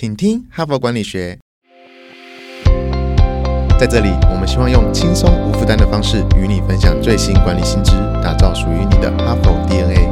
请听哈佛管理学。在这里，我们希望用轻松无负担的方式与你分享最新管理新知，打造属于你的哈佛 DNA。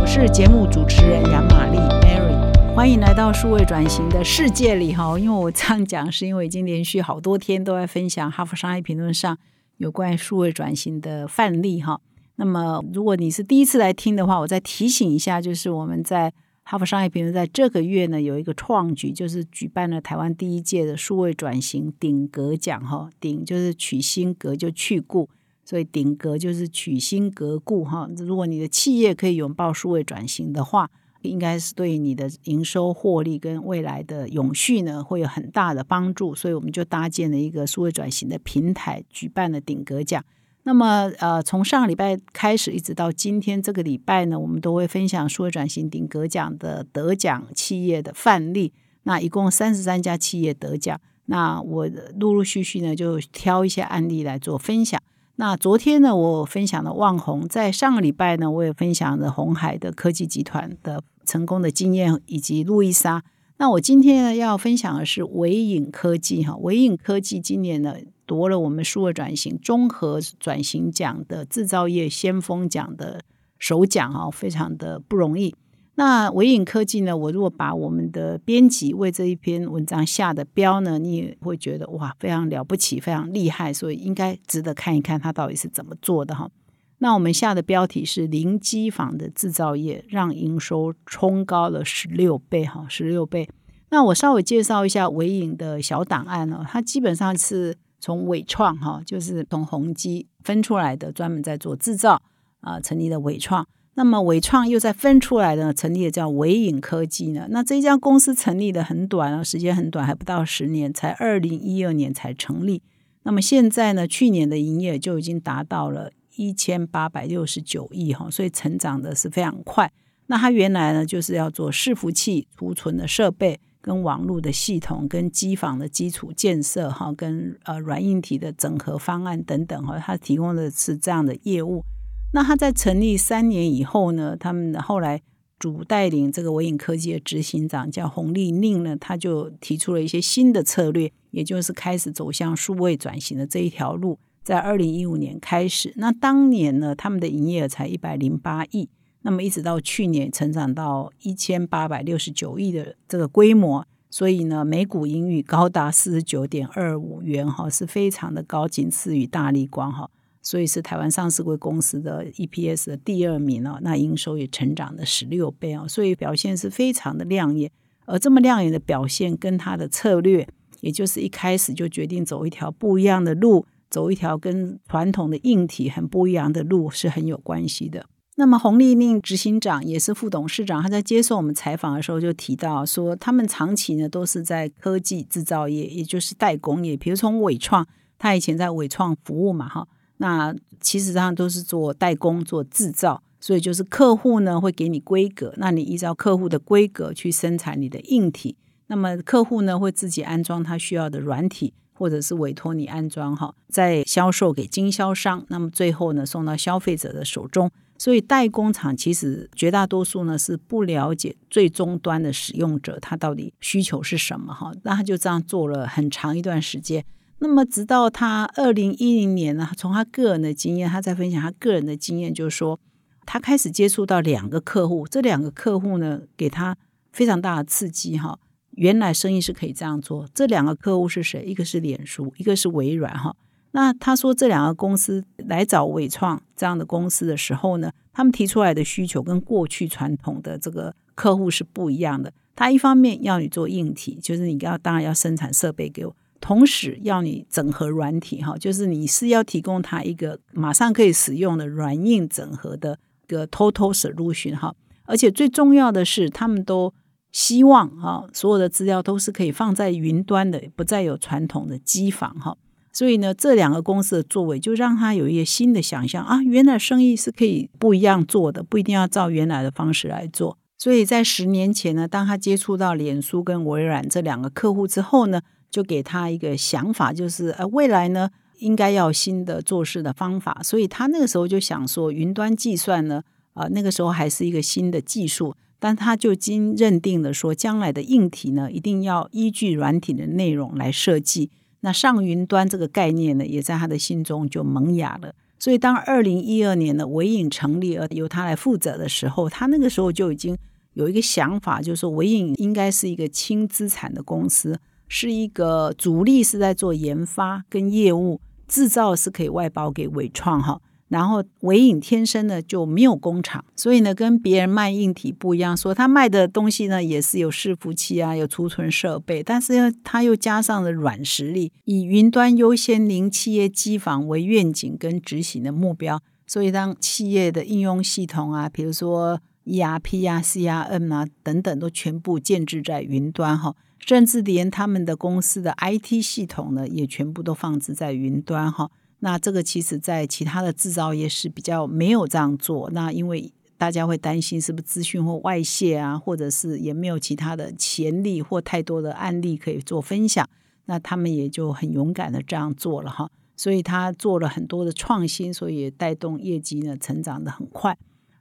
我是节目主持人杨玛丽 Mary，欢迎来到数位转型的世界里哈。因为我这样讲，是因为已经连续好多天都在分享《哈佛商业评论》上有关数位转型的范例哈。那么，如果你是第一次来听的话，我再提醒一下，就是我们在哈佛商业评论在这个月呢有一个创举，就是举办了台湾第一届的数位转型顶格奖哈。顶就是取新格就去故，所以顶格就是取新格故哈。如果你的企业可以拥抱数位转型的话，应该是对你的营收获利跟未来的永续呢会有很大的帮助。所以我们就搭建了一个数位转型的平台，举办了顶格奖。那么，呃，从上个礼拜开始，一直到今天这个礼拜呢，我们都会分享数位转型顶格奖的得奖企业的范例。那一共三十三家企业得奖。那我陆陆续续呢，就挑一些案例来做分享。那昨天呢，我分享了旺宏，在上个礼拜呢，我也分享了红海的科技集团的成功的经验，以及路易莎。那我今天呢，要分享的是伟影科技哈，伟影科技今年呢。夺了我们数位转型综合转型奖的制造业先锋奖的首奖啊，非常的不容易。那伟影科技呢？我如果把我们的编辑为这一篇文章下的标呢，你也会觉得哇，非常了不起，非常厉害，所以应该值得看一看它到底是怎么做的哈。那我们下的标题是零机房的制造业让营收冲高了十六倍哈，十六倍。那我稍微介绍一下伟影的小档案哦，它基本上是。从伟创哈，就是从宏基分出来的，专门在做制造啊，成立的伟创。那么伟创又在分出来的，成立的叫伟影科技呢。那这家公司成立的很短啊，时间很短，还不到十年，才二零一二年才成立。那么现在呢，去年的营业就已经达到了一千八百六十九亿哈，所以成长的是非常快。那它原来呢，就是要做伺服器储存的设备。跟网络的系统、跟机房的基础建设，哈，跟呃软硬体的整合方案等等，哈，他提供的是这样的业务。那他在成立三年以后呢，他们后来主带领这个伟影科技的执行长叫洪立宁呢，他就提出了一些新的策略，也就是开始走向数位转型的这一条路。在二零一五年开始，那当年呢，他们的营业额才一百零八亿。那么一直到去年成长到一千八百六十九亿的这个规模，所以呢，每股盈余高达四十九点二五元哈，是非常的高，仅次于大力光哈，所以是台湾上市贵公司的 EPS 的第二名哦。那营收也成长了十六倍哦，所以表现是非常的亮眼。而这么亮眼的表现，跟它的策略，也就是一开始就决定走一条不一样的路，走一条跟传统的硬体很不一样的路，是很有关系的。那么，洪立令执行长也是副董事长，他在接受我们采访的时候就提到说，他们长期呢都是在科技制造业，也就是代工业。比如从伟创，他以前在伟创服务嘛，哈，那其实上都是做代工、做制造，所以就是客户呢会给你规格，那你依照客户的规格去生产你的硬体，那么客户呢会自己安装他需要的软体，或者是委托你安装，哈，再销售给经销商，那么最后呢送到消费者的手中。所以代工厂其实绝大多数呢是不了解最终端的使用者他到底需求是什么哈，那他就这样做了很长一段时间。那么直到他二零一零年呢，从他个人的经验，他在分享他个人的经验，就是说他开始接触到两个客户，这两个客户呢给他非常大的刺激哈。原来生意是可以这样做，这两个客户是谁？一个是脸书，一个是微软哈。那他说，这两个公司来找伟创这样的公司的时候呢，他们提出来的需求跟过去传统的这个客户是不一样的。他一方面要你做硬体，就是你要当然要生产设备给我，同时要你整合软体哈，就是你是要提供他一个马上可以使用的软硬整合的一个 total solution 哈。而且最重要的是，他们都希望哈，所有的资料都是可以放在云端的，不再有传统的机房哈。所以呢，这两个公司的作为就让他有一些新的想象啊，原来生意是可以不一样做的，不一定要照原来的方式来做。所以在十年前呢，当他接触到脸书跟微软这两个客户之后呢，就给他一个想法，就是呃，未来呢应该要新的做事的方法。所以他那个时候就想说，云端计算呢，啊，那个时候还是一个新的技术，但他就经认定了说，将来的硬体呢，一定要依据软体的内容来设计。那上云端这个概念呢，也在他的心中就萌芽了。所以，当二零一二年的维影成立，而由他来负责的时候，他那个时候就已经有一个想法，就是说维影应该是一个轻资产的公司，是一个主力是在做研发跟业务，制造是可以外包给伟创哈。然后伟影天生呢就没有工厂，所以呢跟别人卖硬体不一样，说他卖的东西呢也是有伺服器啊，有储存设备，但是他又加上了软实力，以云端优先零企业机房为愿景跟执行的目标，所以当企业的应用系统啊，比如说 ERP 啊、CRM 啊等等，都全部建置在云端哈，甚至连他们的公司的 IT 系统呢，也全部都放置在云端哈。那这个其实，在其他的制造业是比较没有这样做。那因为大家会担心是不是资讯或外泄啊，或者是也没有其他的潜力或太多的案例可以做分享。那他们也就很勇敢的这样做了哈。所以他做了很多的创新，所以带动业绩呢成长的很快。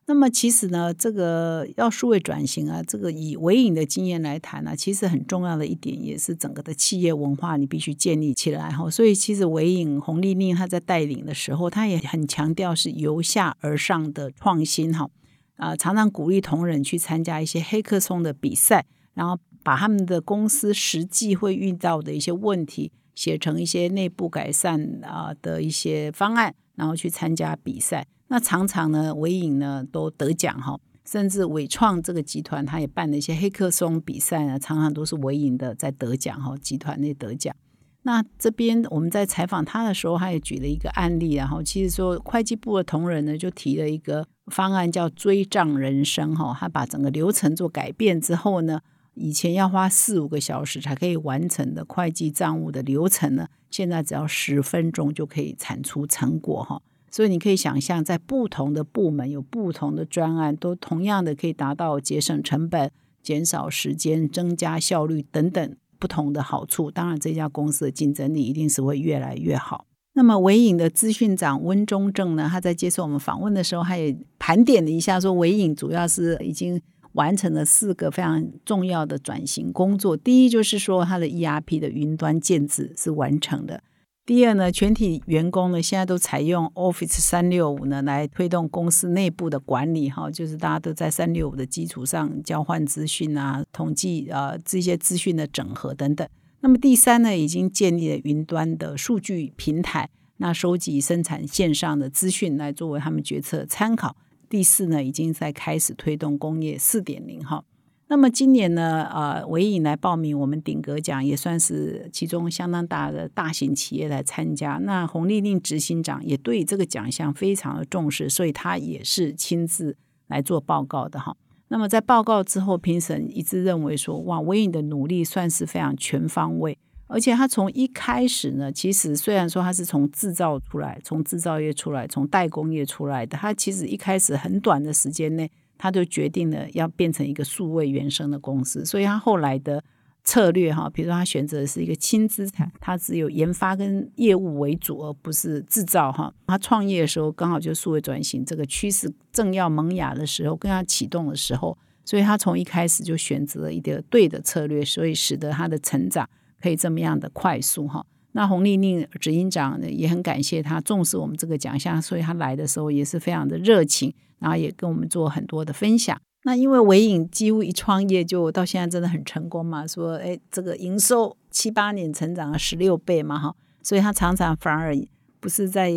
那么其实呢，这个要数位转型啊，这个以微影的经验来谈呢，其实很重要的一点也是整个的企业文化，你必须建立起来哈。所以其实微影洪丽丽他在带领的时候，他也很强调是由下而上的创新哈啊，常常鼓励同仁去参加一些黑客松的比赛，然后把他们的公司实际会遇到的一些问题写成一些内部改善啊的一些方案，然后去参加比赛。那常常呢，伟影呢都得奖哈，甚至伟创这个集团，他也办了一些黑客松比赛呢，常常都是伟影的在得奖哈，集团内得奖。那这边我们在采访他的时候，他也举了一个案例，然后其实说会计部的同仁呢就提了一个方案叫追账人生哈，他把整个流程做改变之后呢，以前要花四五个小时才可以完成的会计账务的流程呢，现在只要十分钟就可以产出成果哈。所以你可以想象，在不同的部门有不同的专案，都同样的可以达到节省成本、减少时间、增加效率等等不同的好处。当然，这家公司的竞争力一定是会越来越好。那么，伟影的资讯长温中正呢，他在接受我们访问的时候，他也盘点了一下，说伟影主要是已经完成了四个非常重要的转型工作。第一，就是说它的 ERP 的云端建制是完成的。第二呢，全体员工呢现在都采用 Office 三六五呢来推动公司内部的管理哈，就是大家都在三六五的基础上交换资讯啊、统计啊这些资讯的整合等等。那么第三呢，已经建立了云端的数据平台，那收集生产线上的资讯来作为他们决策参考。第四呢，已经在开始推动工业四点零哈。那么今年呢，呃，伟影来报名我们顶格奖，也算是其中相当大的大型企业来参加。那洪丽令执行长也对这个奖项非常的重视，所以他也是亲自来做报告的哈。那么在报告之后，评审一致认为说，哇，伟影的努力算是非常全方位，而且他从一开始呢，其实虽然说他是从制造出来，从制造业出来，从代工业出来的，他其实一开始很短的时间内。他就决定了要变成一个数位原生的公司，所以他后来的策略哈，比如说他选择的是一个轻资产，他只有研发跟业务为主，而不是制造哈。他创业的时候刚好就数位转型这个趋势正要萌芽的时候，跟他启动的时候，所以他从一开始就选择了一个对的策略，所以使得他的成长可以这么样的快速哈。那洪丽丽执行长也很感谢他重视我们这个奖项，所以他来的时候也是非常的热情。然后也跟我们做很多的分享。那因为伟影几乎一创业就到现在真的很成功嘛，说哎这个营收七八年成长了十六倍嘛哈，所以他常常反而不是在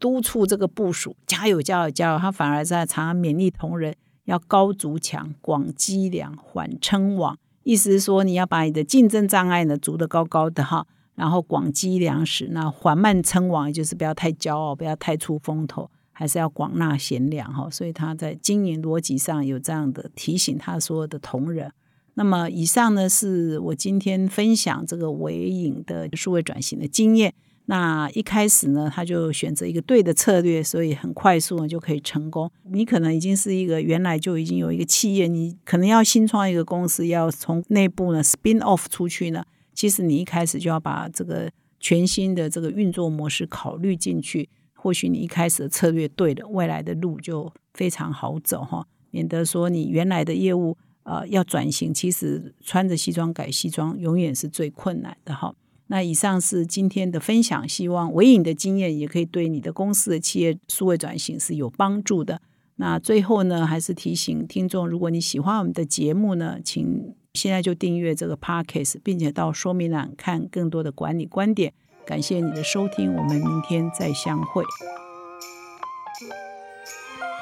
督促这个部署加油加油加油，他反而在常常勉励同仁要高筑墙、广积粮、缓称王。意思是说你要把你的竞争障碍呢筑得高高的哈，然后广积粮食，那缓慢称王就是不要太骄傲，不要太出风头。还是要广纳贤良哈，所以他在经营逻辑上有这样的提醒他所有的同仁。那么以上呢是我今天分享这个微影的数位转型的经验。那一开始呢，他就选择一个对的策略，所以很快速呢就可以成功。你可能已经是一个原来就已经有一个企业，你可能要新创一个公司，要从内部呢 spin off 出去呢，其实你一开始就要把这个全新的这个运作模式考虑进去。或许你一开始的策略对了，未来的路就非常好走哈，免得说你原来的业务呃要转型，其实穿着西装改西装永远是最困难的哈。那以上是今天的分享，希望维影的经验也可以对你的公司的企业数位转型是有帮助的。那最后呢，还是提醒听众，如果你喜欢我们的节目呢，请现在就订阅这个 podcast，并且到说明栏看更多的管理观点。感谢你的收听，我们明天再相会。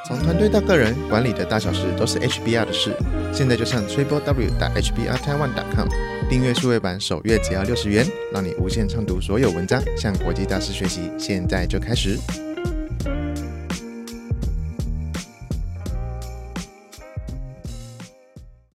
从团队到个人，管理的大小事都是 HBR 的事。现在就上 triple w 打 HBR Taiwan com 订阅数位版，首月只要六十元，让你无限畅读所有文章，向国际大师学习。现在就开始。